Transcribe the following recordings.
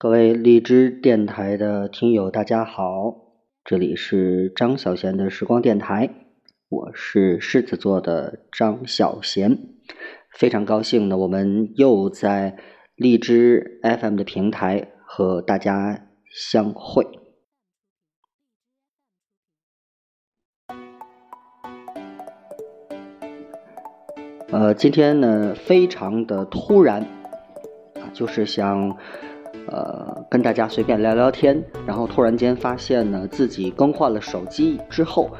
各位荔枝电台的听友，大家好，这里是张小贤的时光电台，我是狮子座的张小贤，非常高兴呢，我们又在荔枝 FM 的平台和大家相会。呃，今天呢，非常的突然啊，就是想。呃，跟大家随便聊聊天，然后突然间发现呢，自己更换了手机之后，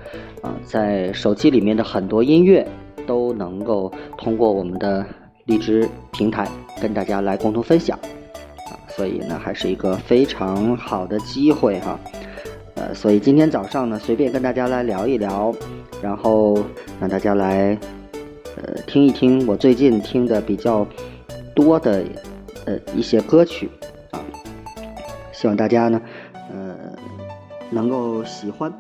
啊，在手机里面的很多音乐都能够通过我们的荔枝平台跟大家来共同分享，啊，所以呢，还是一个非常好的机会哈，呃，所以今天早上呢，随便跟大家来聊一聊，然后让大家来呃听一听我最近听的比较多的呃一些歌曲。希望大家呢，呃，能够喜欢。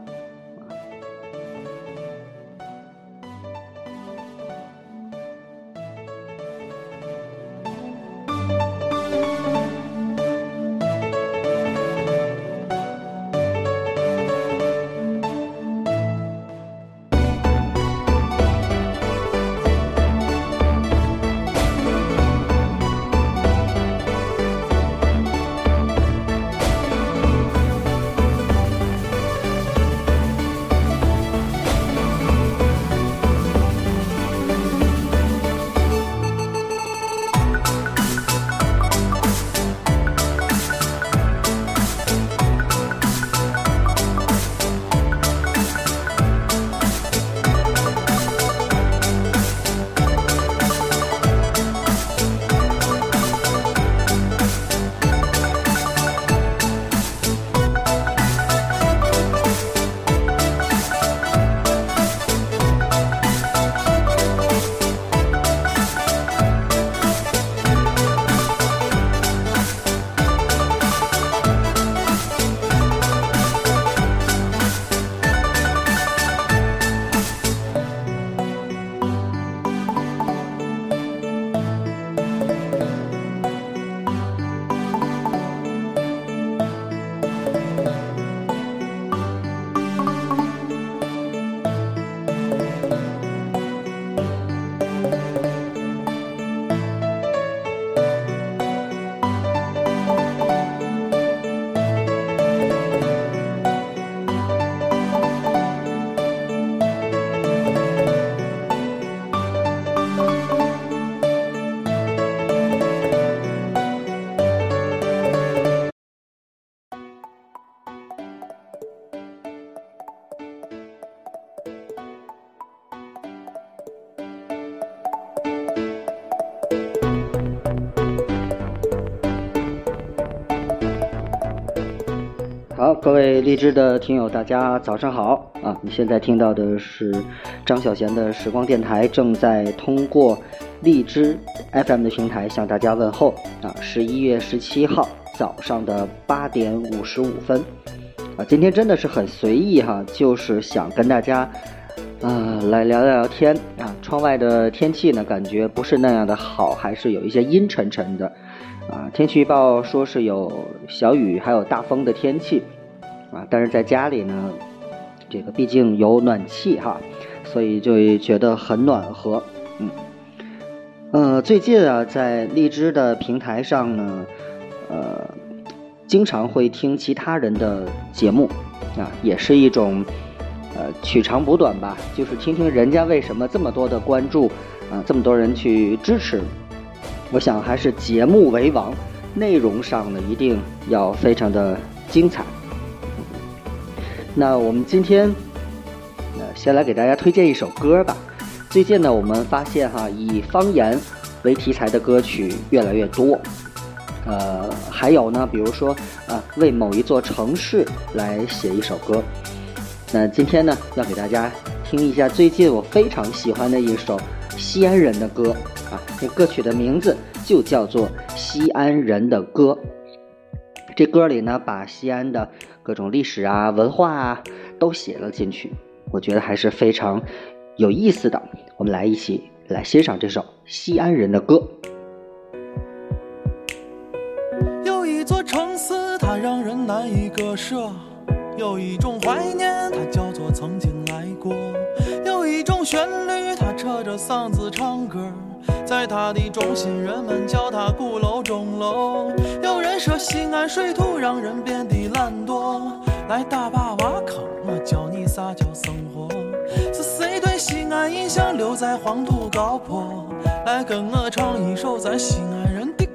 各位荔枝的听友，大家早上好啊！你现在听到的是张小贤的时光电台，正在通过荔枝 FM 的平台向大家问候啊！十一月十七号早上的八点五十五分啊！今天真的是很随意哈，就是想跟大家啊来聊聊天啊！窗外的天气呢，感觉不是那样的好，还是有一些阴沉沉的。啊，天气预报说是有小雨，还有大风的天气，啊，但是在家里呢，这个毕竟有暖气哈，所以就觉得很暖和，嗯，呃，最近啊，在荔枝的平台上呢，呃，经常会听其他人的节目，啊，也是一种呃取长补短吧，就是听听人家为什么这么多的关注，啊，这么多人去支持。我想还是节目为王，内容上呢一定要非常的精彩。那我们今天，呃，先来给大家推荐一首歌吧。最近呢，我们发现哈，以方言为题材的歌曲越来越多。呃，还有呢，比如说啊，为某一座城市来写一首歌。那今天呢，要给大家听一下最近我非常喜欢的一首西安人的歌。啊，这歌曲的名字就叫做《西安人的歌》。这歌里呢，把西安的各种历史啊、文化啊都写了进去，我觉得还是非常有意思的。我们来一起来欣赏这首《西安人的歌》。有一座城市，它让人难以割舍。有一种怀念，它叫做曾经来过；有一种旋律，它扯着嗓子唱歌。在他的中心，人们叫它鼓楼钟楼。有人说西安水土让人变得懒惰，来大坝挖坑，我教你啥叫生活。是谁对西安印象留在黄土高坡？来跟我唱一首咱西安人的。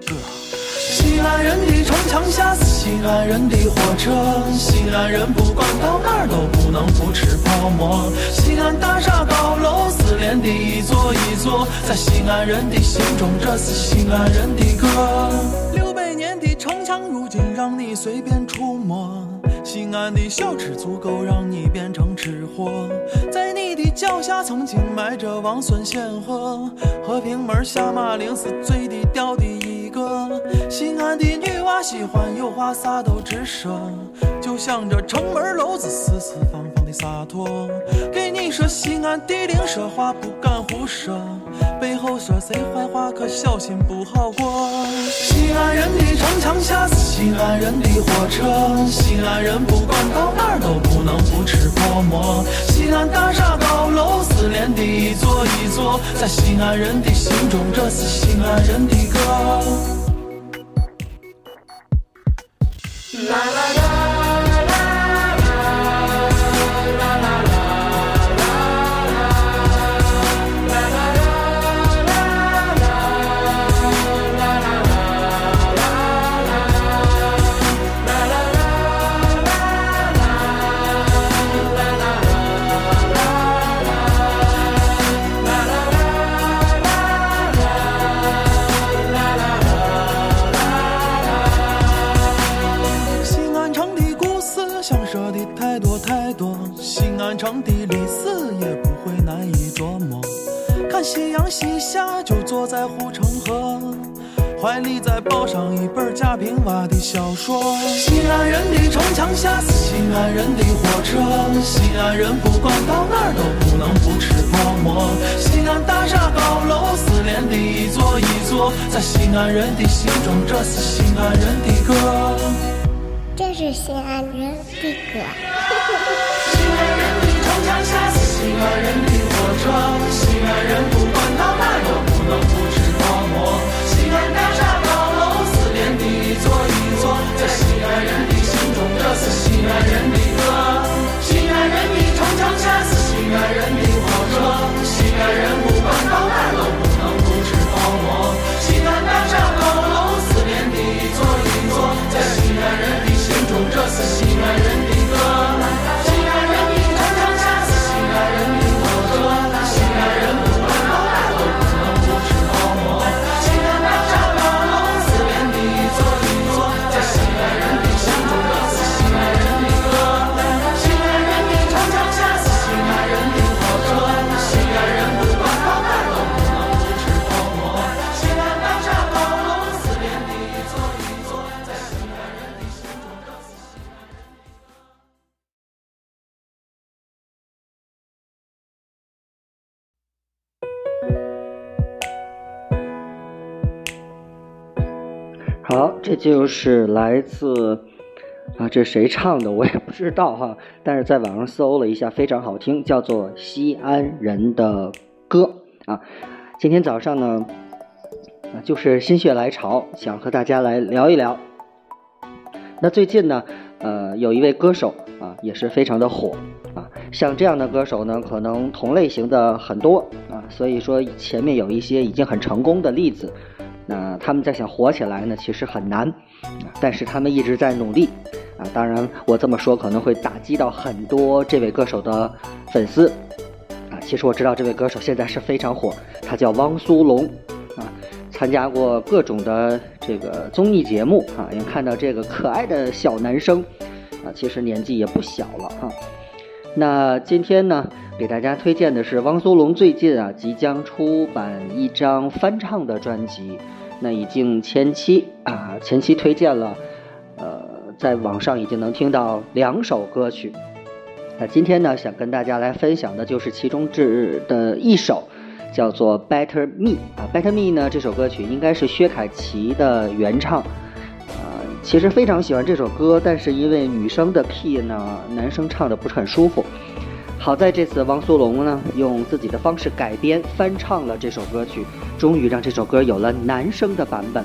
西安人的城墙下是西安人的火车，西安人不管到哪儿都不能不吃泡馍。西安大厦高楼是连的一座一座，在西安人的心中这是西安人的歌。六百年的城墙如今让你随便触摸，西安的小吃足够让你变成吃货。脚下曾经埋着王孙显赫，和平门下马陵是最低调的一个。西安的女娃喜欢有话啥都直说，就像这城门楼子四四方方的洒脱。给你说西安地灵说话不敢胡说，背后说谁坏话可小心不好过。西安人的城墙下是西安人的火车，西安人不管到哪都不能不吃泡馍。西安大厦高楼是连的一座一座，在西安人的心中这是西安人的歌。啦啦啦。夕阳西下，就坐在护城河，怀里再抱上一本贾平凹的小说。西安人的城墙下是西安人的火车，西安人不管到哪儿都不能不吃泡馍。西安大厦高楼是连的一座一座，在西安人的心中，这是西安人的歌。这是西安人的歌。西安人的城墙下是西安人的火车，西安人不管到哪都不能不吃泡馍。西安大厦高楼是连的一座一座，在西安人的心中，这是西安人的歌。西安人的城墙下是西安人的火车，西安人不管到哪都不能不吃泡馍。西安大厦高楼是连的一座一座，在西安人的心中，这是西安人的就是来自啊，这谁唱的我也不知道哈，但是在网上搜了一下，非常好听，叫做《西安人的歌》啊。今天早上呢，啊，就是心血来潮，想和大家来聊一聊。那最近呢，呃，有一位歌手啊，也是非常的火啊。像这样的歌手呢，可能同类型的很多啊，所以说前面有一些已经很成功的例子。那他们在想火起来呢，其实很难，啊但是他们一直在努力，啊，当然我这么说可能会打击到很多这位歌手的粉丝，啊，其实我知道这位歌手现在是非常火，他叫汪苏泷，啊，参加过各种的这个综艺节目，啊，也看到这个可爱的小男生，啊，其实年纪也不小了哈。那今天呢，给大家推荐的是汪苏泷最近啊即将出版一张翻唱的专辑，那已经前期啊前期推荐了，呃，在网上已经能听到两首歌曲。那今天呢，想跟大家来分享的就是其中之的一首，叫做《Better Me》啊，《Better Me》呢这首歌曲应该是薛凯琪的原唱，啊、其实非常喜欢这首歌，但是因为女生的 key 呢，男生唱的不是很舒服。好在这次汪苏泷呢，用自己的方式改编翻唱了这首歌曲，终于让这首歌有了男生的版本。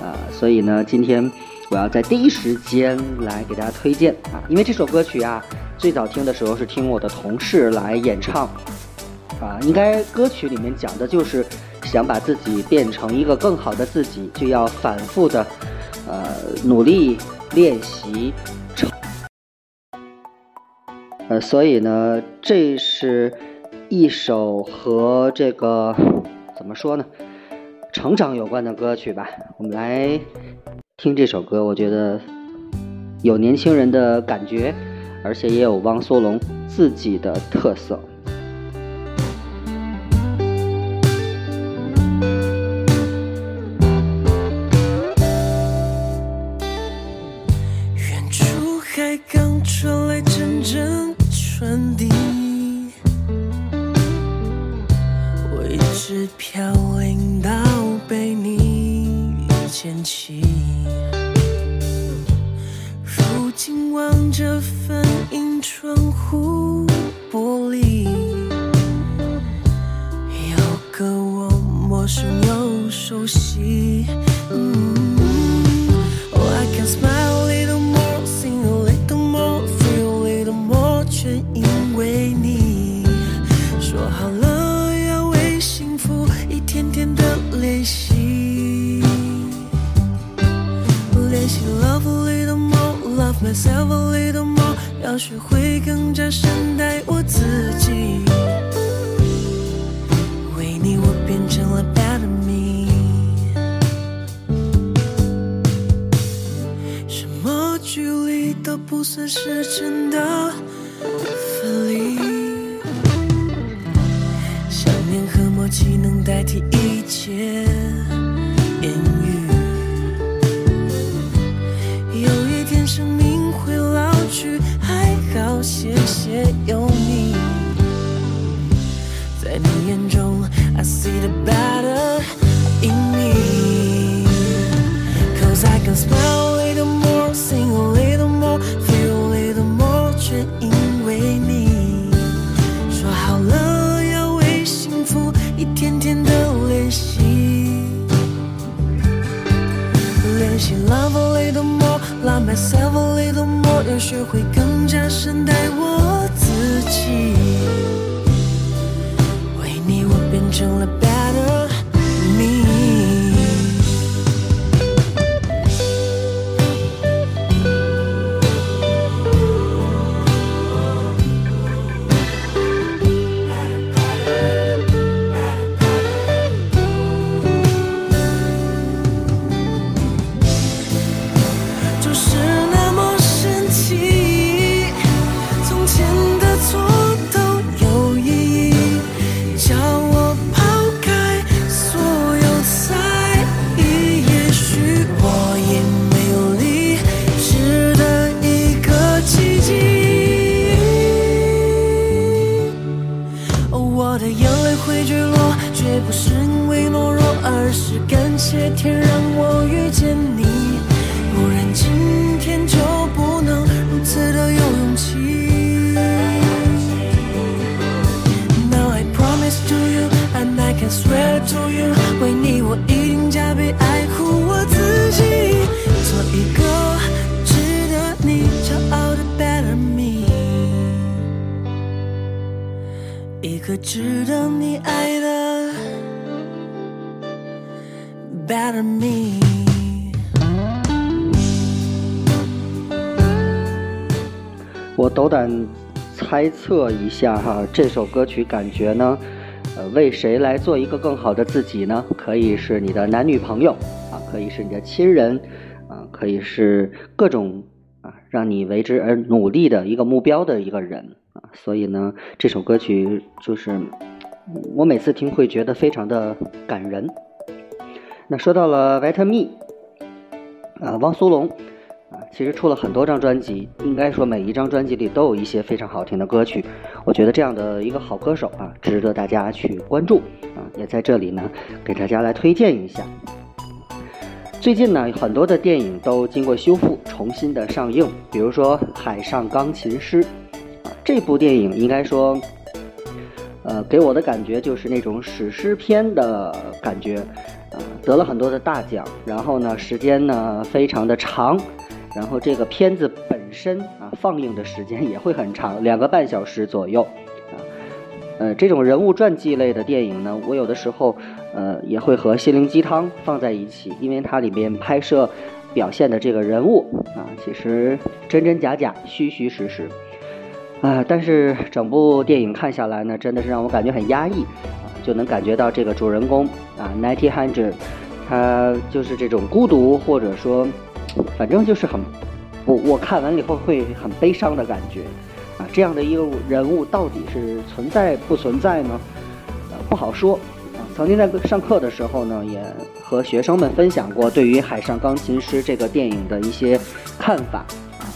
啊，所以呢，今天我要在第一时间来给大家推荐啊，因为这首歌曲啊，最早听的时候是听我的同事来演唱。啊，应该歌曲里面讲的就是想把自己变成一个更好的自己，就要反复的，呃，努力练习。呃，所以呢，这是一首和这个怎么说呢，成长有关的歌曲吧。我们来听这首歌，我觉得有年轻人的感觉，而且也有汪苏泷自己的特色。想念和默契能代替一切言语。有一天生命会老去，还好谢谢有你。在你眼中，I see the better in me，cause I can smell。洒脱离了模样学会更加善待我自己。为你我变成了白天让我遇见你不然今天就不能如此的有勇气 now i promise to you and i can swear to you 为你我一定加倍爱护我自己。做一个值得你骄傲的 better me 一个值得你 better me。我斗胆猜测一下哈，这首歌曲感觉呢，呃，为谁来做一个更好的自己呢？可以是你的男女朋友啊，可以是你的亲人啊，可以是各种啊让你为之而努力的一个目标的一个人啊。所以呢，这首歌曲就是我每次听会觉得非常的感人。那说到了 Vitamin，啊，汪苏泷啊，其实出了很多张专辑，应该说每一张专辑里都有一些非常好听的歌曲。我觉得这样的一个好歌手啊，值得大家去关注啊，也在这里呢给大家来推荐一下。最近呢，很多的电影都经过修复，重新的上映，比如说《海上钢琴师》啊，这部电影应该说，呃，给我的感觉就是那种史诗片的感觉，啊，得了很多的大奖，然后呢，时间呢非常的长，然后这个片子本身啊，放映的时间也会很长，两个半小时左右啊。呃，这种人物传记类的电影呢，我有的时候，呃，也会和心灵鸡汤放在一起，因为它里面拍摄表现的这个人物啊，其实真真假假，虚虚实实，啊，但是整部电影看下来呢，真的是让我感觉很压抑啊，就能感觉到这个主人公啊，Ninety Hundred，他就是这种孤独，或者说，反正就是很，我我看完了以后会很悲伤的感觉。啊，这样的一个人物到底是存在不存在呢？呃，不好说。啊，曾经在上课的时候呢，也和学生们分享过对于《海上钢琴师》这个电影的一些看法。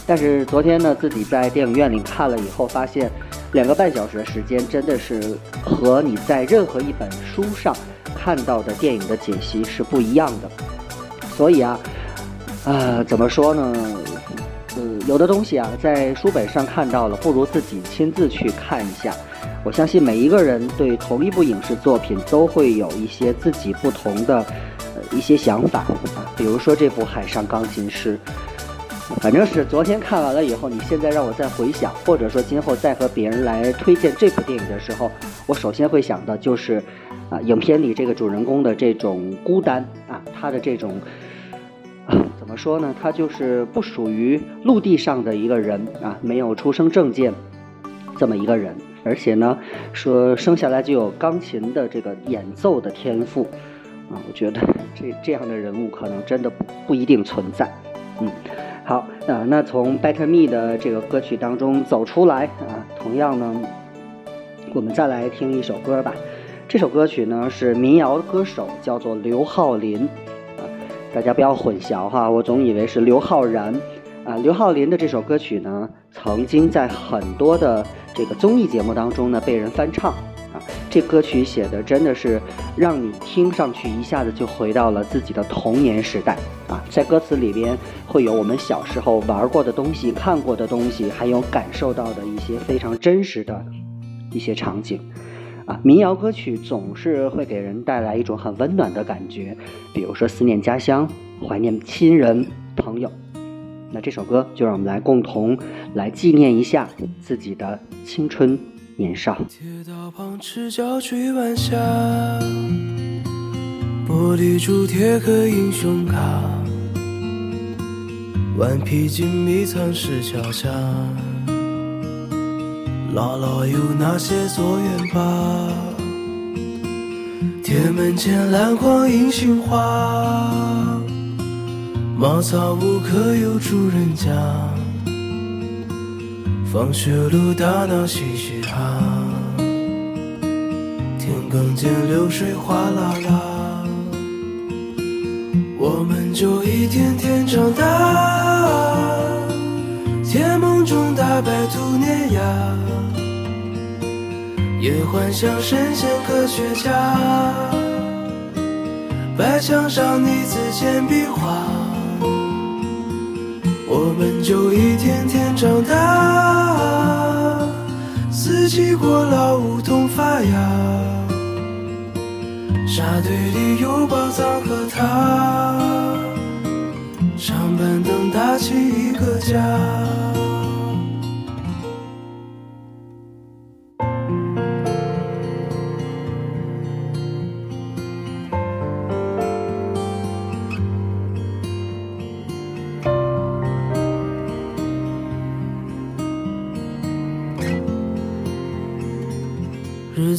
但是昨天呢，自己在电影院里看了以后，发现两个半小时的时间真的是和你在任何一本书上看到的电影的解析是不一样的。所以啊，啊，怎么说呢？呃，有的东西啊，在书本上看到了，不如自己亲自去看一下。我相信每一个人对同一部影视作品都会有一些自己不同的呃一些想法啊。比如说这部《海上钢琴师》，反正是昨天看完了以后，你现在让我再回想，或者说今后再和别人来推荐这部电影的时候，我首先会想的就是啊，影片里这个主人公的这种孤单啊，他的这种啊。怎么说呢？他就是不属于陆地上的一个人啊，没有出生证件，这么一个人，而且呢，说生下来就有钢琴的这个演奏的天赋啊，我觉得 这这样的人物可能真的不不一定存在。嗯，好啊，那从《Better Me》的这个歌曲当中走出来啊，同样呢，我们再来听一首歌吧。这首歌曲呢是民谣歌手叫做刘浩林。大家不要混淆哈，我总以为是刘昊然，啊，刘浩林的这首歌曲呢，曾经在很多的这个综艺节目当中呢被人翻唱，这歌曲写的真的是让你听上去一下子就回到了自己的童年时代，啊，在歌词里边会有我们小时候玩过的东西、看过的东西，还有感受到的一些非常真实的一些场景。啊，民谣歌曲总是会给人带来一种很温暖的感觉，比如说思念家乡、怀念亲人、朋友。那这首歌就让我们来共同来纪念一下自己的青春年少。铁道旁赤脚追晚霞，玻璃珠贴个英雄卡，顽皮筋迷藏石桥下。姥姥有那些作业吧？铁门前篮筐银杏花，茅草屋可有住人家？放学路打闹嘻嘻哈，田埂间流水哗啦啦，我们就一天天长大，甜梦中大白兔年牙。也幻想神仙科学家，白墙上你字简笔，我们就一天天长大，四季过老梧桐发芽，沙堆里有宝藏和他，长板凳搭起一个家。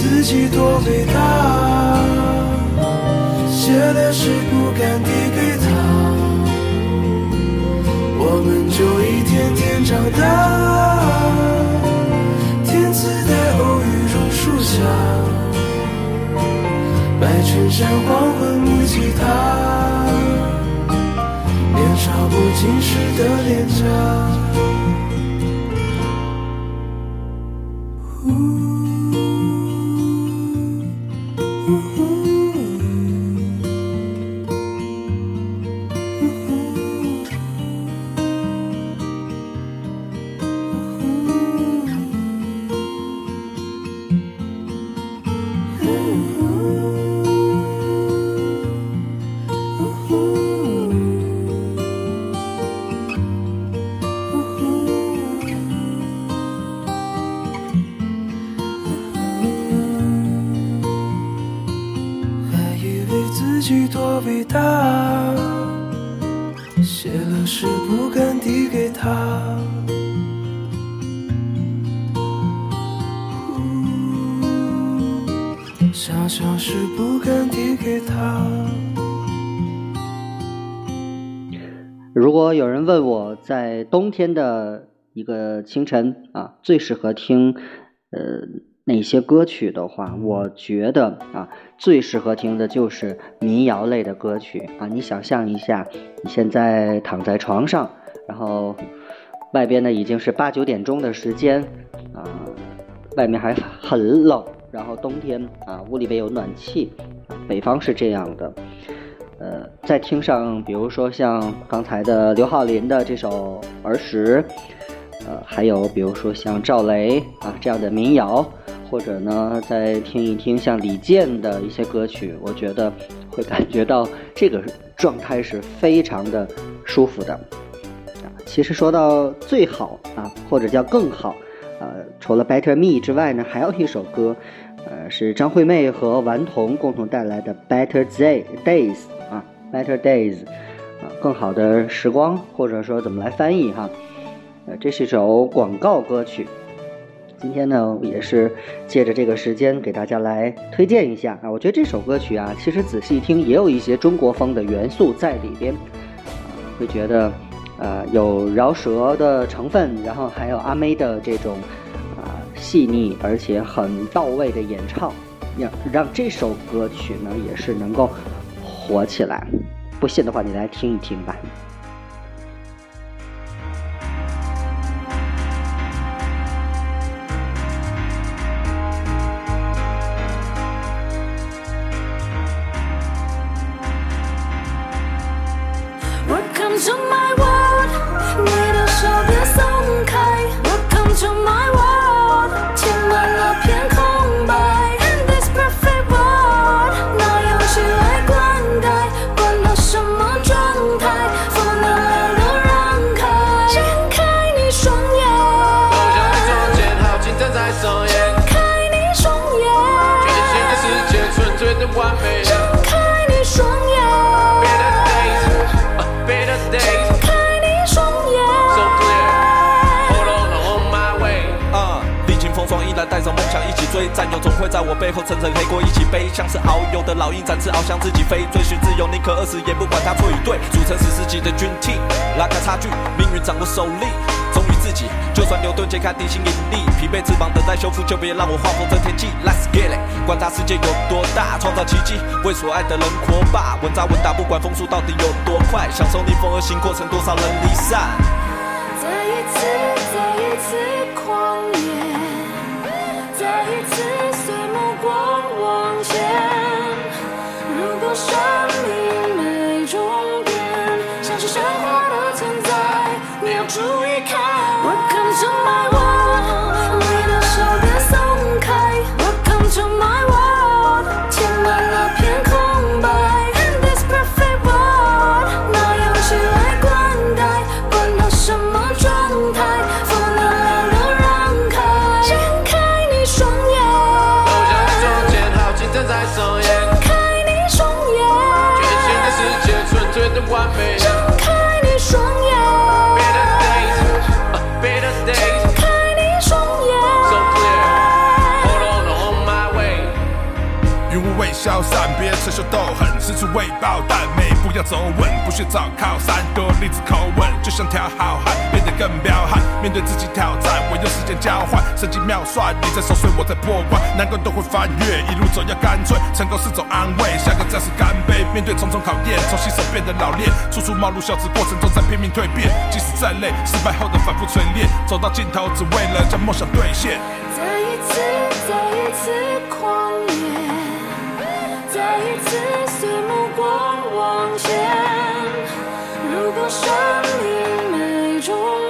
自己多伟大，写的诗不敢递给他，我们就一天天长大，天赐的偶遇榕树下，白衬衫黄昏木吉他，年少不经事的脸颊。在冬天的一个清晨啊，最适合听呃哪些歌曲的话，我觉得啊，最适合听的就是民谣类的歌曲啊。你想象一下，你现在躺在床上，然后外边呢已经是八九点钟的时间啊，外面还很冷，然后冬天啊，屋里边有暖气，北方是这样的。呃，再听上，比如说像刚才的刘浩林的这首《儿时》，呃，还有比如说像赵雷啊这样的民谣，或者呢再听一听像李健的一些歌曲，我觉得会感觉到这个状态是非常的舒服的。啊，其实说到最好啊，或者叫更好，呃，除了《Better Me》之外呢，还有一首歌，呃，是张惠妹和顽童共同带来的《Better Day Days》啊，《Better Days》啊，更好的时光，或者说怎么来翻译哈？呃，这是一首广告歌曲。今天呢，也是借着这个时间给大家来推荐一下啊。我觉得这首歌曲啊，其实仔细听也有一些中国风的元素在里边，啊，会觉得呃有饶舌的成分，然后还有阿妹的这种细腻而且很到位的演唱，让让这首歌曲呢也是能够火起来。不信的话，你来听一听吧。战友总会在我背后层层黑锅一起背，像是遨游的老鹰展翅翱翔自己飞，追寻自由宁可饿死也不管他错与对，组成十世纪的军 team，拉开差距，命运掌握手里，忠于自己，就算牛顿揭开地心引力，疲惫翅膀等待修复，就别让我画风这天气，Let's get it，观察世界有多大，创造奇迹，为所爱的人活吧，稳扎稳打，不管风速到底有多快，享受逆风而行过程，多少人离散。再一次，再一次消散，别逞凶斗狠，吃出未爆弹，每一步要走稳，不学找靠山，多立志口吻，就像条好汉，变得更彪悍，面对自己挑战，我用时间交换，神机妙算，你在守岁，我在破关，难关都会翻越，一路走要干脆，成功是种安慰，下个战士干杯，面对重重考验，从新手变得老练，处处冒入小子过程中在拼命蜕变，即使再累，失败后的反复锤炼，走到尽头只为了将梦想兑现。再一次，再一次狂野，再一次随目光往前。如果生命没终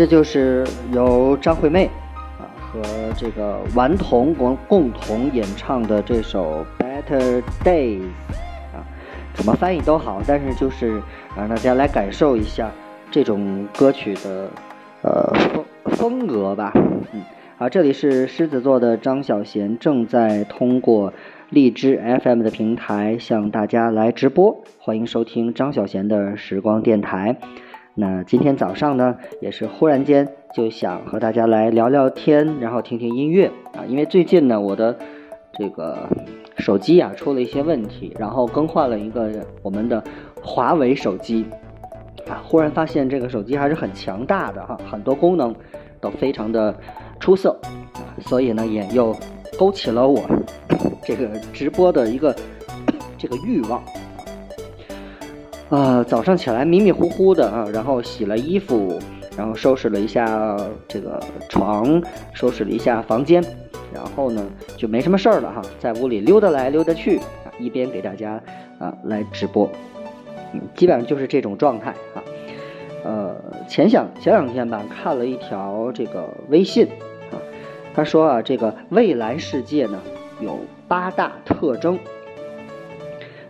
这就是由张惠妹啊和这个顽童共共同演唱的这首《Better Days》啊，怎么翻译都好，但是就是让大家来感受一下这种歌曲的呃风风格吧。嗯，好，这里是狮子座的张小贤正在通过荔枝 FM 的平台向大家来直播，欢迎收听张小贤的时光电台。那今天早上呢，也是忽然间就想和大家来聊聊天，然后听听音乐。啊，因为最近呢，我的这个手机啊出了一些问题，然后更换了一个我们的华为手机。啊，忽然发现这个手机还是很强大的哈，很多功能都非常的出色，所以呢，也又勾起了我 这个直播的一个 这个欲望。啊，早上起来迷迷糊糊的啊，然后洗了衣服，然后收拾了一下这个床，收拾了一下房间，然后呢就没什么事儿了哈，在屋里溜达来溜达去，一边给大家啊来直播，嗯，基本上就是这种状态啊。呃，前想前两天吧，看了一条这个微信啊，他说啊，这个未来世界呢有八大特征。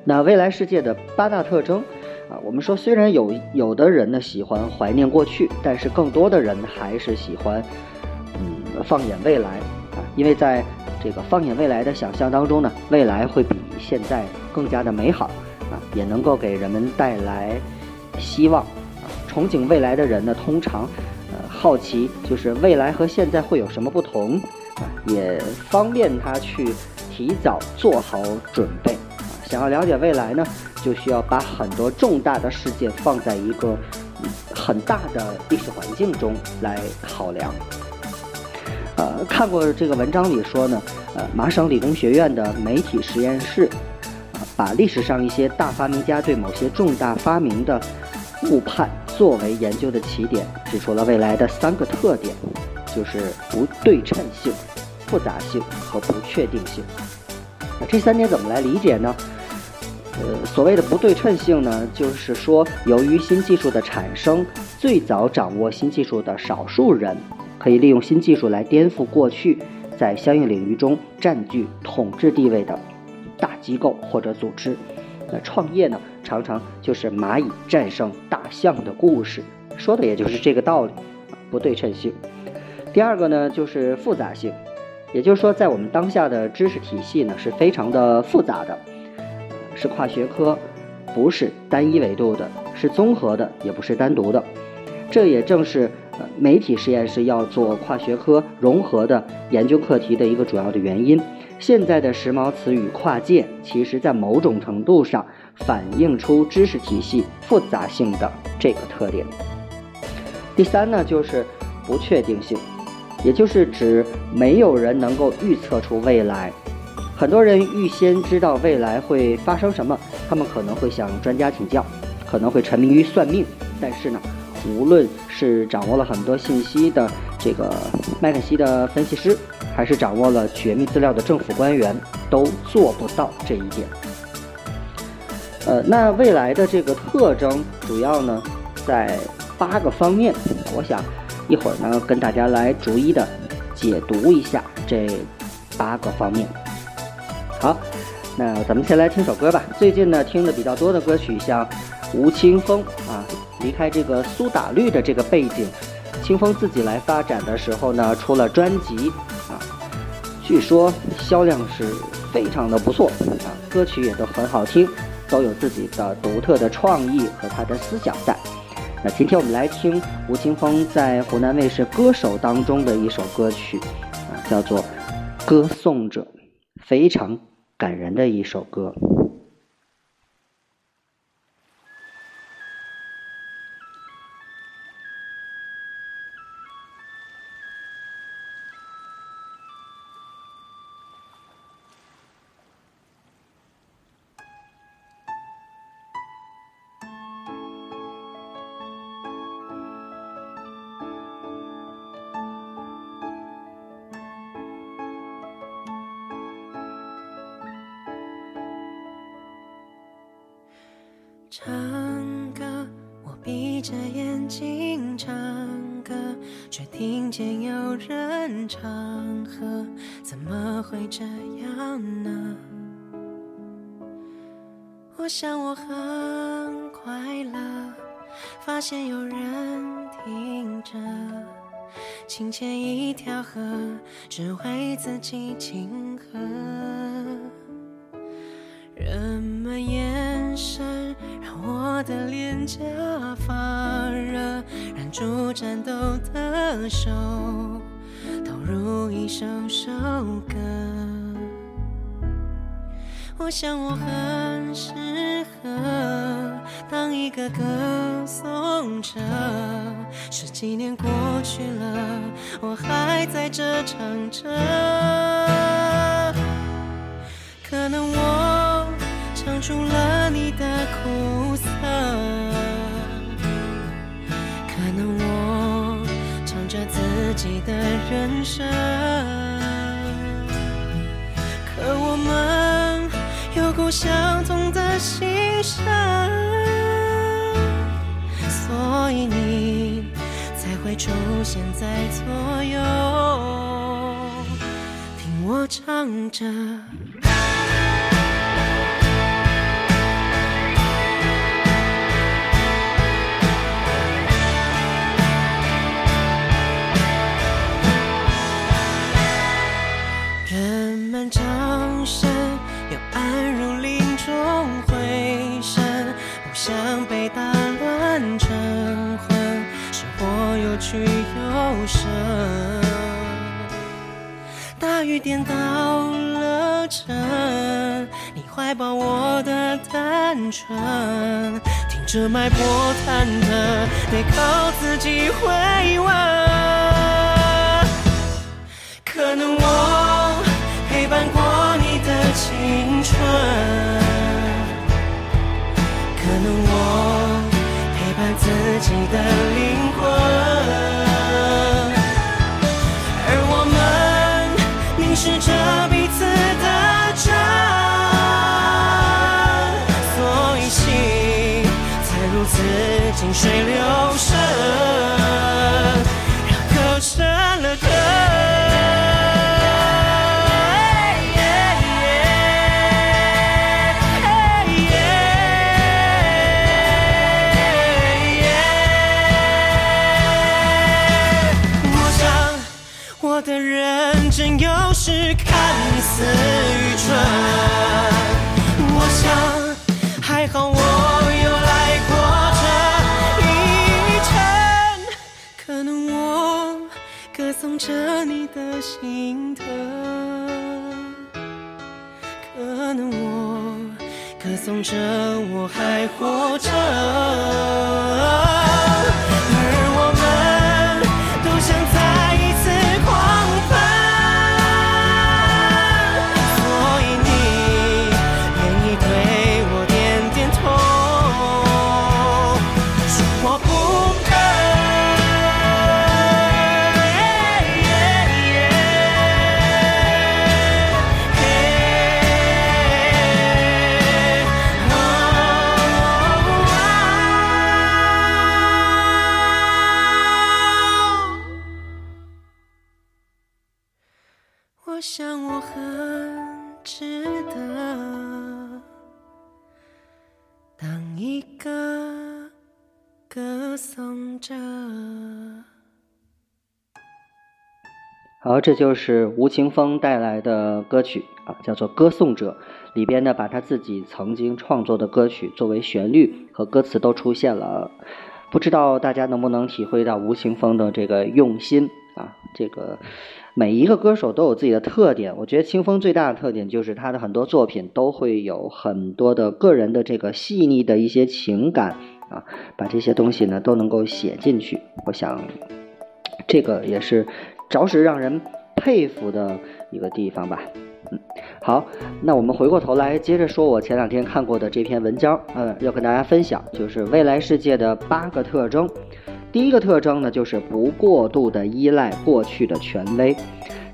那未来世界的八大特征啊，我们说虽然有有的人呢喜欢怀念过去，但是更多的人还是喜欢嗯放眼未来啊，因为在这个放眼未来的想象当中呢，未来会比现在更加的美好啊，也能够给人们带来希望啊。憧憬未来的人呢，通常呃好奇就是未来和现在会有什么不同啊，也方便他去提早做好准备啊。想要了解未来呢，就需要把很多重大的事件放在一个很大的历史环境中来考量。呃，看过这个文章里说呢，呃，麻省理工学院的媒体实验室，啊、把历史上一些大发明家对某些重大发明的误判作为研究的起点，指出了未来的三个特点，就是不对称性、复杂性和不确定性。那这三点怎么来理解呢？呃，所谓的不对称性呢，就是说，由于新技术的产生，最早掌握新技术的少数人，可以利用新技术来颠覆过去在相应领域中占据统治地位的大机构或者组织。那创业呢，常常就是蚂蚁战胜大象的故事，说的也就是这个道理。不对称性。第二个呢，就是复杂性，也就是说，在我们当下的知识体系呢，是非常的复杂的。是跨学科，不是单一维度的，是综合的，也不是单独的。这也正是呃媒体实验室要做跨学科融合的研究课题的一个主要的原因。现在的时髦词语“跨界”，其实在某种程度上反映出知识体系复杂性的这个特点。第三呢，就是不确定性，也就是指没有人能够预测出未来。很多人预先知道未来会发生什么，他们可能会向专家请教，可能会沉迷于算命，但是呢，无论是掌握了很多信息的这个麦肯锡的分析师，还是掌握了绝密资料的政府官员，都做不到这一点。呃，那未来的这个特征主要呢在八个方面，我想一会儿呢跟大家来逐一的解读一下这八个方面。好，那咱们先来听首歌吧。最近呢听的比较多的歌曲，像吴青峰啊，离开这个苏打绿的这个背景，清风自己来发展的时候呢，出了专辑啊，据说销量是非常的不错啊，歌曲也都很好听，都有自己的独特的创意和他的思想在。那今天我们来听吴青峰在湖南卫视《歌手》当中的一首歌曲啊，叫做《歌颂者》，非常感人的一首歌。发现有人听着，清浅一条河，只为自己庆贺。人们眼神让我的脸颊发热，燃出战斗的手，投入一首首歌。我想我很适合当一个歌颂者。十几年过去了，我还在这唱着。可能我唱出了你的苦涩，可能我唱着自己的人生，可我们相同的心声，所以你才会出现在左右，听我唱着。人们掌声又暗入林中回声，不想被打乱成魂，生活有曲有声。大雨颠倒了城，你怀抱我的单纯，听着脉搏忐忑，得靠自己回温。可能我陪伴过你的青春，自己的灵魂，而我们凝视着彼此的真，所以心才如此静水流深，这就是吴青峰带来的歌曲啊，叫做《歌颂者》。里边呢，把他自己曾经创作的歌曲作为旋律和歌词都出现了。不知道大家能不能体会到吴青峰的这个用心啊？这个每一个歌手都有自己的特点，我觉得青峰最大的特点就是他的很多作品都会有很多的个人的这个细腻的一些情感啊，把这些东西呢都能够写进去。我想，这个也是。着实让人佩服的一个地方吧。嗯，好，那我们回过头来接着说，我前两天看过的这篇文章，嗯，要跟大家分享，就是未来世界的八个特征。第一个特征呢，就是不过度的依赖过去的权威。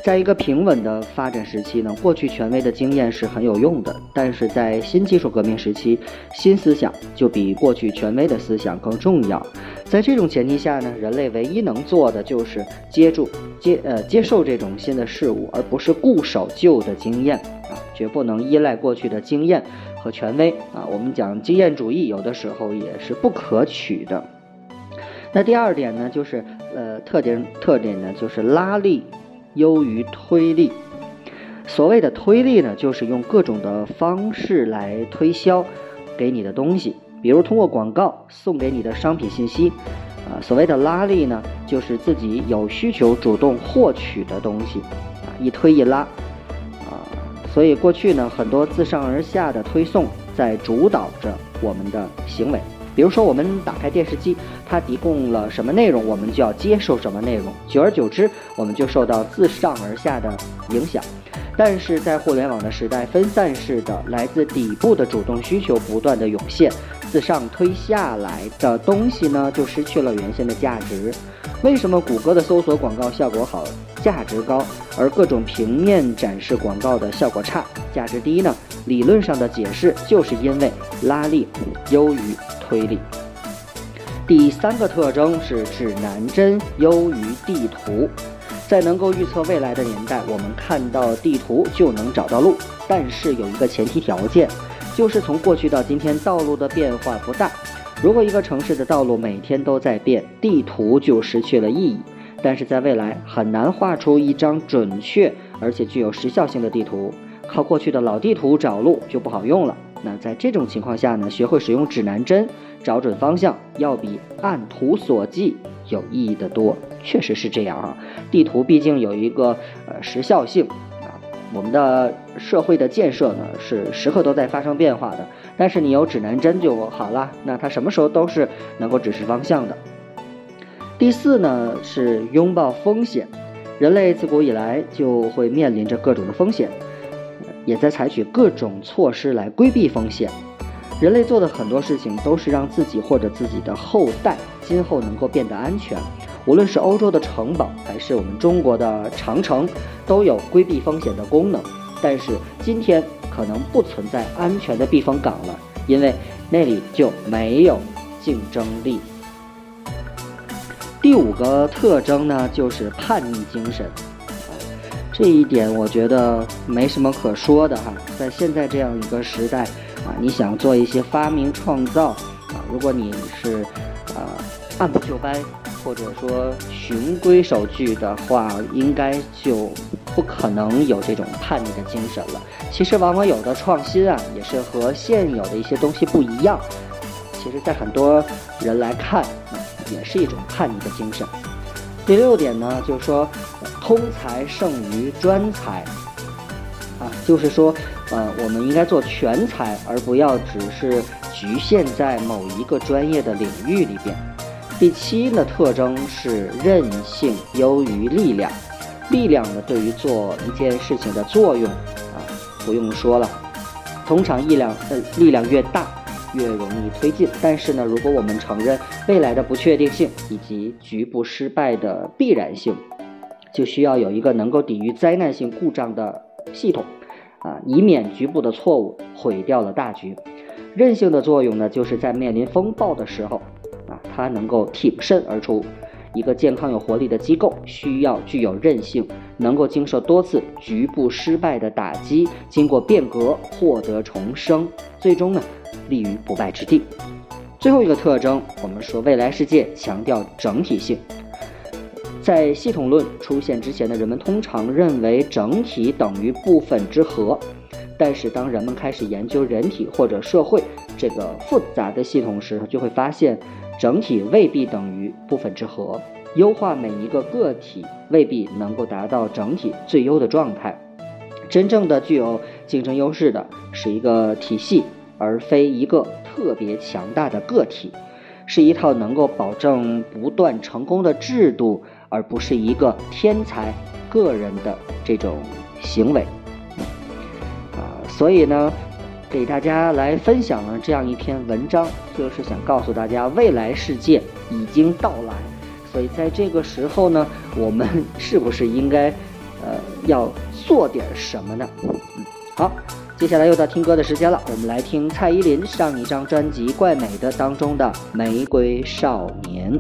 在一个平稳的发展时期呢，过去权威的经验是很有用的，但是在新技术革命时期，新思想就比过去权威的思想更重要。在这种前提下呢，人类唯一能做的就是接住接呃接受这种新的事物，而不是固守旧的经验啊，绝不能依赖过去的经验和权威啊。我们讲经验主义，有的时候也是不可取的。那第二点呢，就是呃特点特点呢，就是拉力。优于推力。所谓的推力呢，就是用各种的方式来推销给你的东西，比如通过广告送给你的商品信息。啊，所谓的拉力呢，就是自己有需求主动获取的东西。啊，一推一拉。啊，所以过去呢，很多自上而下的推送在主导着我们的行为。比如说，我们打开电视机，它提供了什么内容，我们就要接受什么内容。久而久之，我们就受到自上而下的影响。但是在互联网的时代，分散式的来自底部的主动需求不断的涌现，自上推下来的东西呢，就失去了原先的价值。为什么谷歌的搜索广告效果好，价值高，而各种平面展示广告的效果差，价值低呢？理论上的解释就是因为拉力优于。推力。第三个特征是指南针优于地图。在能够预测未来的年代，我们看到地图就能找到路。但是有一个前提条件，就是从过去到今天，道路的变化不大。如果一个城市的道路每天都在变，地图就失去了意义。但是在未来，很难画出一张准确而且具有时效性的地图。靠过去的老地图找路就不好用了。那在这种情况下呢，学会使用指南针找准方向，要比按图索骥有意义的多。确实是这样啊，地图毕竟有一个呃时效性。我们的社会的建设呢，是时刻都在发生变化的。但是你有指南针就好了，那它什么时候都是能够指示方向的。第四呢，是拥抱风险。人类自古以来就会面临着各种的风险。也在采取各种措施来规避风险。人类做的很多事情都是让自己或者自己的后代今后能够变得安全。无论是欧洲的城堡，还是我们中国的长城，都有规避风险的功能。但是今天可能不存在安全的避风港了，因为那里就没有竞争力。第五个特征呢，就是叛逆精神。这一点我觉得没什么可说的哈，在现在这样一个时代啊，你想做一些发明创造啊，如果你是呃按部就班或者说循规守矩的话，应该就不可能有这种叛逆的精神了。其实往往有的创新啊，也是和现有的一些东西不一样。其实，在很多人来看，也是一种叛逆的精神。第六点呢，就是说。通才胜于专才，啊，就是说，呃，我们应该做全才，而不要只是局限在某一个专业的领域里边。第七呢，特征是韧性优于力量，力量呢对于做一件事情的作用，啊，不用说了，通常力量呃力量越大，越容易推进。但是呢，如果我们承认未来的不确定性以及局部失败的必然性。就需要有一个能够抵御灾难性故障的系统，啊，以免局部的错误毁掉了大局。韧性的作用呢，就是在面临风暴的时候，它能够挺身而出。一个健康有活力的机构需要具有韧性，能够经受多次局部失败的打击，经过变革获得重生，最终呢立于不败之地。最后一个特征，我们说未来世界强调整体性。在系统论出现之前呢，人们通常认为整体等于部分之和。但是当人们开始研究人体或者社会这个复杂的系统时，就会发现整体未必等于部分之和。优化每一个个体未必能够达到整体最优的状态。真正的具有竞争优势的是一个体系，而非一个特别强大的个体，是一套能够保证不断成功的制度。而不是一个天才个人的这种行为，啊，所以呢，给大家来分享了这样一篇文章，就是想告诉大家，未来世界已经到来，所以在这个时候呢，我们是不是应该，呃，要做点什么呢？嗯，好，接下来又到听歌的时间了，我们来听蔡依林上一张专辑《怪美的》当中的《玫瑰少年》。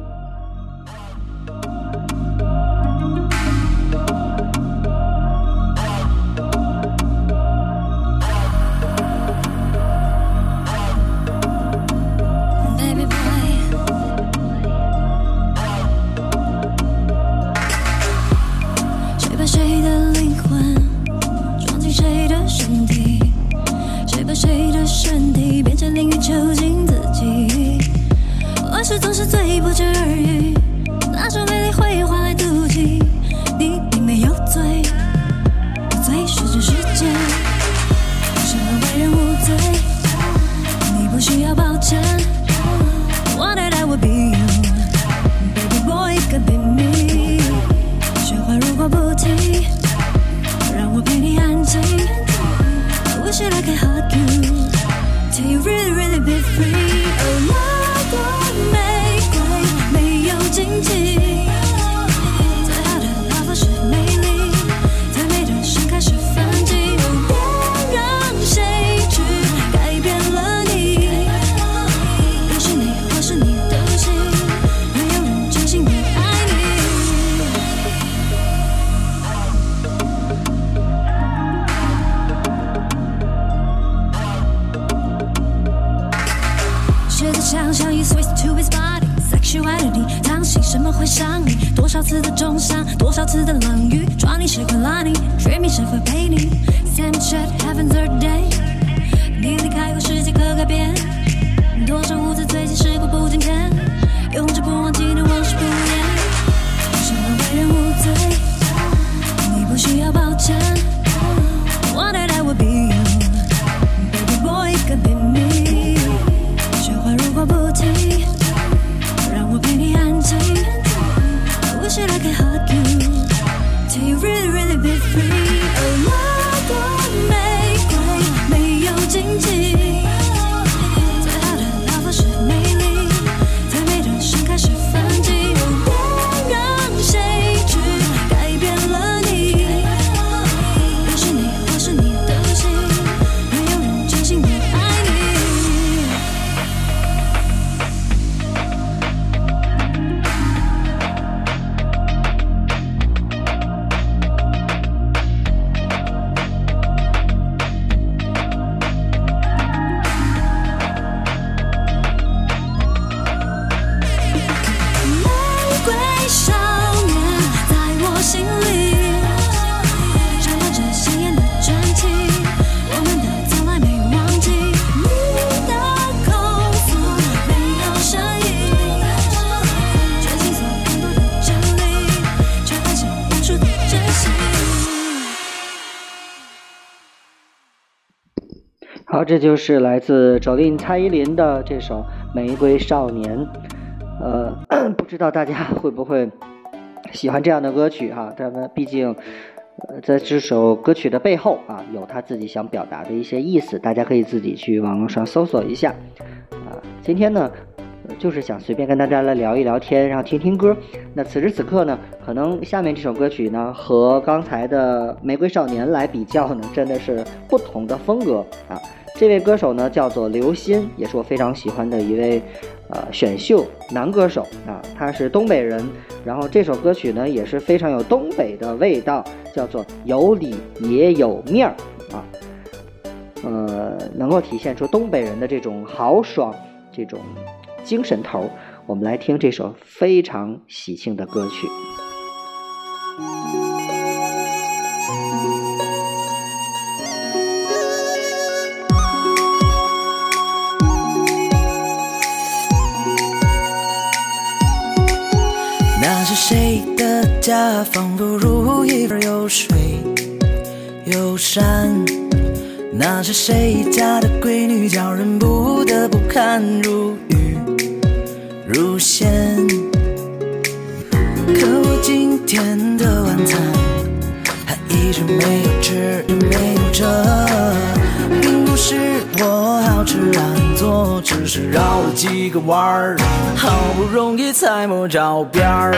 好，这就是来自赵丽蔡依林的这首《玫瑰少年》。呃，不知道大家会不会喜欢这样的歌曲哈？咱们毕竟，呃，在这首歌曲的背后啊，有他自己想表达的一些意思，大家可以自己去网络上搜索一下。啊，今天呢，就是想随便跟大家来聊一聊天，然后听听歌。那此时此刻呢，可能下面这首歌曲呢，和刚才的《玫瑰少年》来比较呢，真的是不同的风格啊。这位歌手呢叫做刘鑫，也是我非常喜欢的一位呃选秀男歌手啊，他是东北人，然后这首歌曲呢也是非常有东北的味道，叫做有理也有面儿啊，呃，能够体现出东北人的这种豪爽、这种精神头儿。我们来听这首非常喜庆的歌曲。谁的家，仿佛如一份有水有山？那是谁家的闺女，叫人不得不看如玉如仙。可我今天的晚餐还一直没有吃，没有这，并不是我好吃懒做，只是绕了几个弯儿，好不容易才摸着边儿。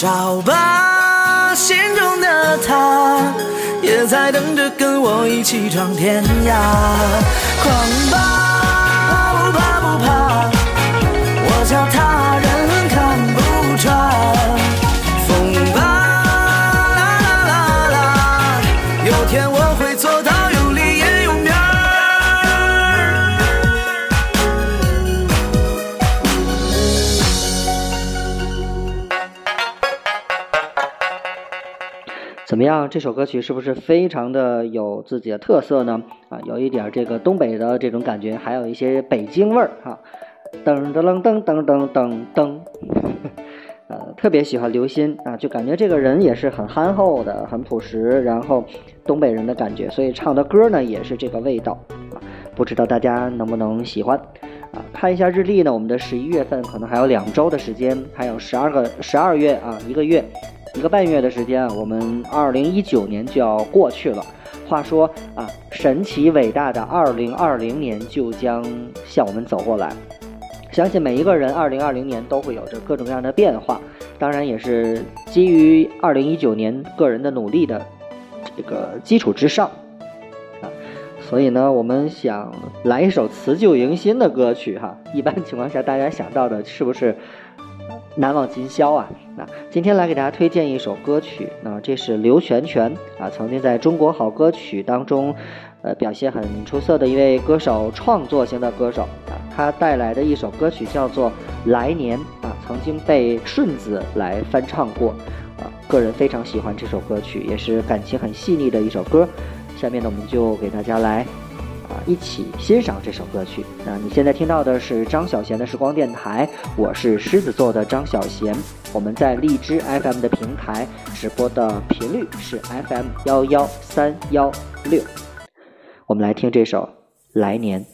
找吧，心中的他，也在等着跟我一起闯天涯。狂吧，不怕不怕，我叫他怎么样？这首歌曲是不是非常的有自己的特色呢？啊，有一点这个东北的这种感觉，还有一些北京味儿哈。噔噔噔噔噔噔噔，呃，特别喜欢刘鑫啊，就感觉这个人也是很憨厚的，很朴实，然后东北人的感觉，所以唱的歌呢也是这个味道啊。不知道大家能不能喜欢啊？看一下日历呢，我们的十一月份可能还有两周的时间，还有十二个十二月啊，一个月。一个半月的时间啊，我们二零一九年就要过去了。话说啊，神奇伟大的二零二零年就将向我们走过来。相信每一个人，二零二零年都会有着各种各样的变化，当然也是基于二零一九年个人的努力的这个基础之上啊。所以呢，我们想来一首辞旧迎新的歌曲哈。一般情况下，大家想到的是不是？难忘今宵啊！那今天来给大家推荐一首歌曲，那这是刘全全啊，曾经在中国好歌曲当中，呃，表现很出色的一位歌手，创作型的歌手啊。他带来的一首歌曲叫做《来年》啊，曾经被顺子来翻唱过啊。个人非常喜欢这首歌曲，也是感情很细腻的一首歌。下面呢，我们就给大家来啊，一起欣赏这首歌曲。那你现在听到的是张小贤的时光电台，我是狮子座的张小贤。我们在荔枝 FM 的平台直播的频率是 FM 幺幺三幺六。我们来听这首《来年》。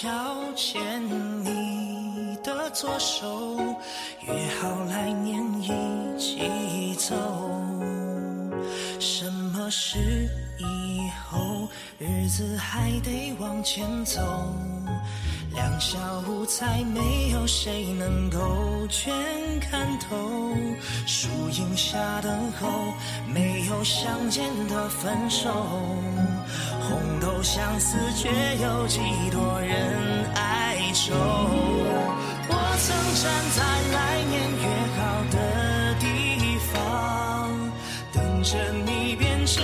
悄悄牵你的左手，约好来年一起走。什么事以后，日子还得往前走。两小无猜，没有谁能够全看透。树荫下等候，没有相见的分手。红豆相思，却有几多人哀愁。我曾站在来年约好的地方，等着你变成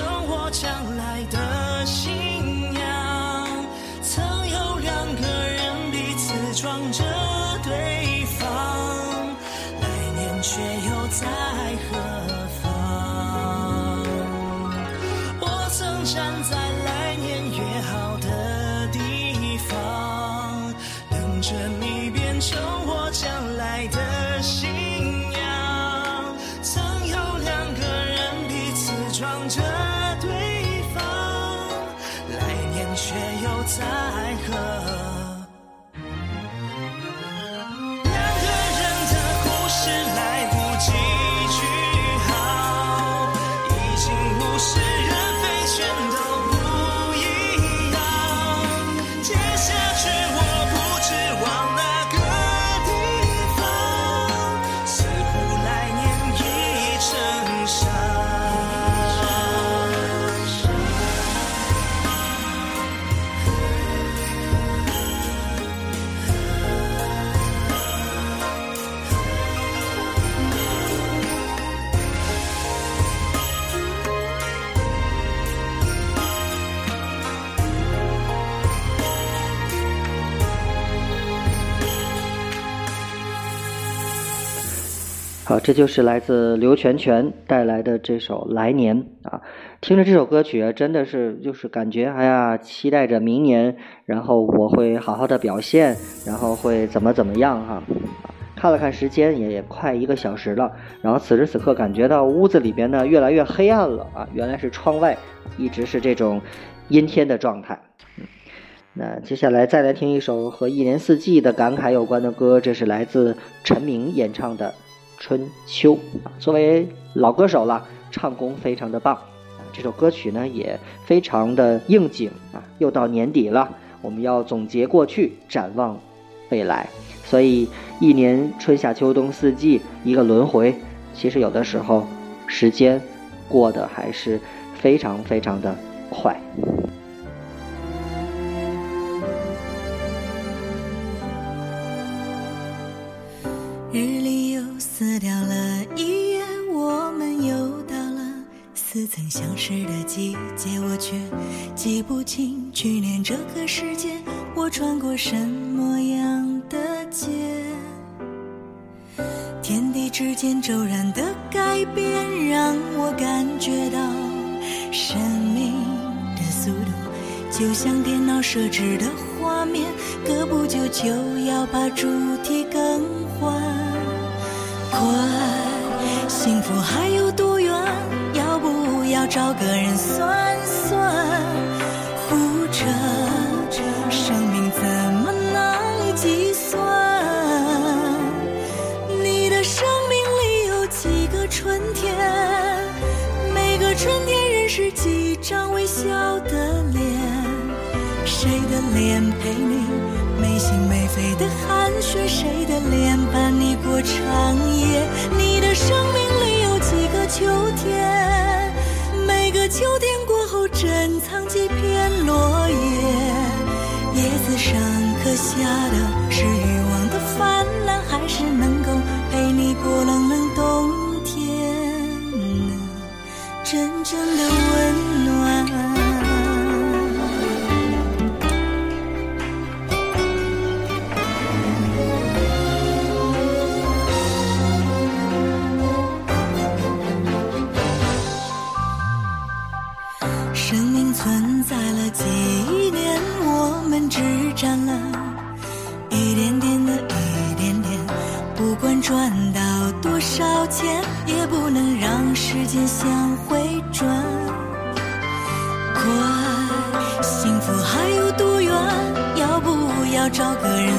好，这就是来自刘全全带来的这首《来年》啊。听着这首歌曲，真的是就是感觉，哎呀，期待着明年，然后我会好好的表现，然后会怎么怎么样哈。看了看时间，也也快一个小时了。然后此时此刻，感觉到屋子里边呢越来越黑暗了啊！原来是窗外一直是这种阴天的状态。那接下来再来听一首和一年四季的感慨有关的歌，这是来自陈明演唱的《春秋》啊。作为老歌手了，唱功非常的棒。这首歌曲呢也非常的应景啊，又到年底了，我们要总结过去，展望未来。所以，一年春夏秋冬四季一个轮回，其实有的时候，时间过得还是非常非常的快。日历撕掉了一页，我们又到了似曾相识的季节，我却记不清去年这个时间我穿过什么样的街。天地之间骤然的改变，让我感觉到生命的速度，就像电脑设置的画面，隔不久就要把主题更换。快，幸福还有多远？要不要找个人算算？活着，生命怎么能计算？你的生命里有几个春天？每个春天认识几张微笑的脸，谁的脸陪你没心没肺的寒暄？谁的脸伴你过长夜？你的生命里有几个秋天？每个秋天过后珍藏几片落叶，叶子上刻下的是欲望的泛滥，还是能够陪你过冷冷冬天呢？真正的温找个人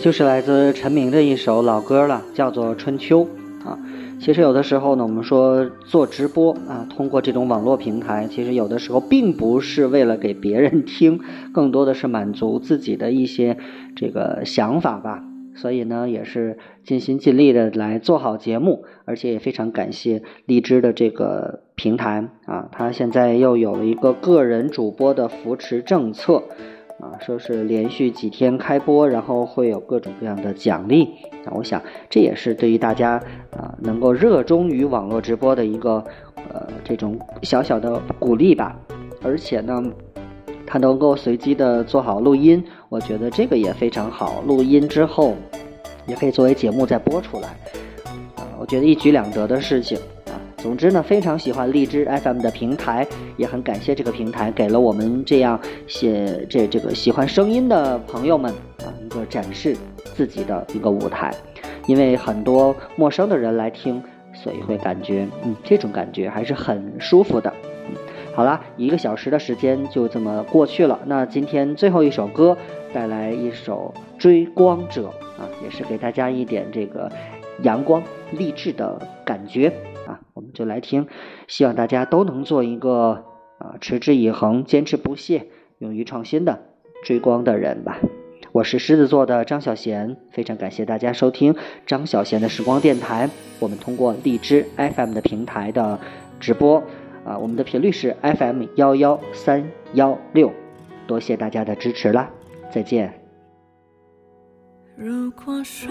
就是来自陈明的一首老歌了，叫做《春秋》啊。其实有的时候呢，我们说做直播啊，通过这种网络平台，其实有的时候并不是为了给别人听，更多的是满足自己的一些这个想法吧。所以呢，也是尽心尽力的来做好节目，而且也非常感谢荔枝的这个平台啊，它现在又有了一个个人主播的扶持政策啊，说是连续几天开播，然后会有各种各样的奖励那。我想这也是对于大家啊能够热衷于网络直播的一个呃这种小小的鼓励吧。而且呢，它能够随机的做好录音，我觉得这个也非常好。录音之后也可以作为节目再播出来，啊，我觉得一举两得的事情。总之呢，非常喜欢荔枝 FM 的平台，也很感谢这个平台给了我们这样写这这个喜欢声音的朋友们啊一个展示自己的一个舞台。因为很多陌生的人来听，所以会感觉嗯这种感觉还是很舒服的。嗯，好啦，一个小时的时间就这么过去了。那今天最后一首歌带来一首《追光者》啊，也是给大家一点这个阳光励志的感觉。我们就来听，希望大家都能做一个啊持之以恒、坚持不懈、勇于创新的追光的人吧。我是狮子座的张小贤，非常感谢大家收听张小贤的时光电台。我们通过荔枝 FM 的平台的直播啊，我们的频率是 FM 幺幺三幺六，多谢大家的支持啦，再见。如果说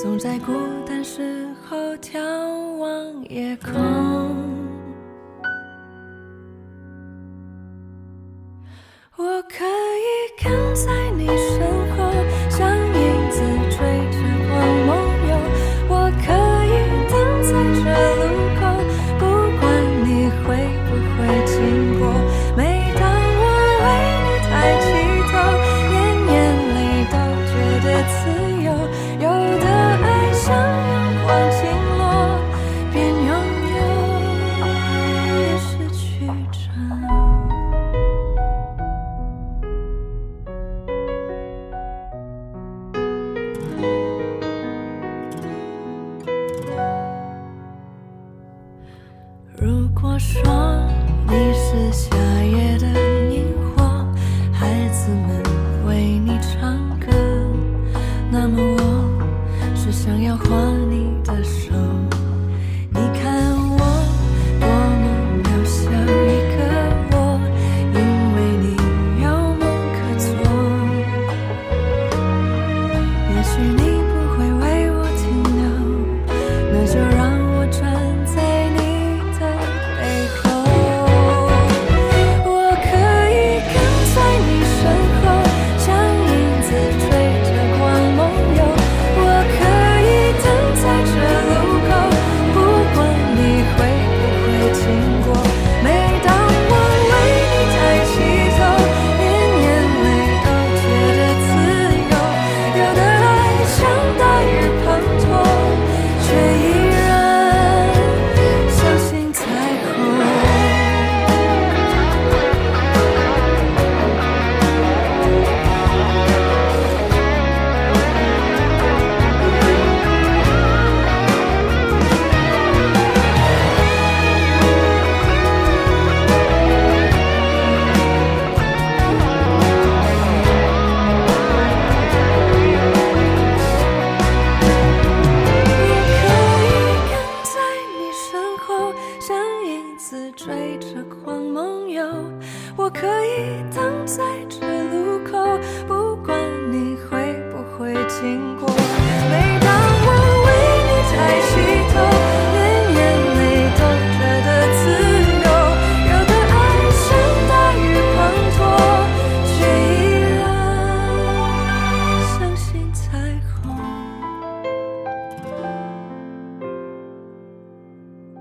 总在孤单时候眺望夜空。我可以跟在你身后像影子追着我说。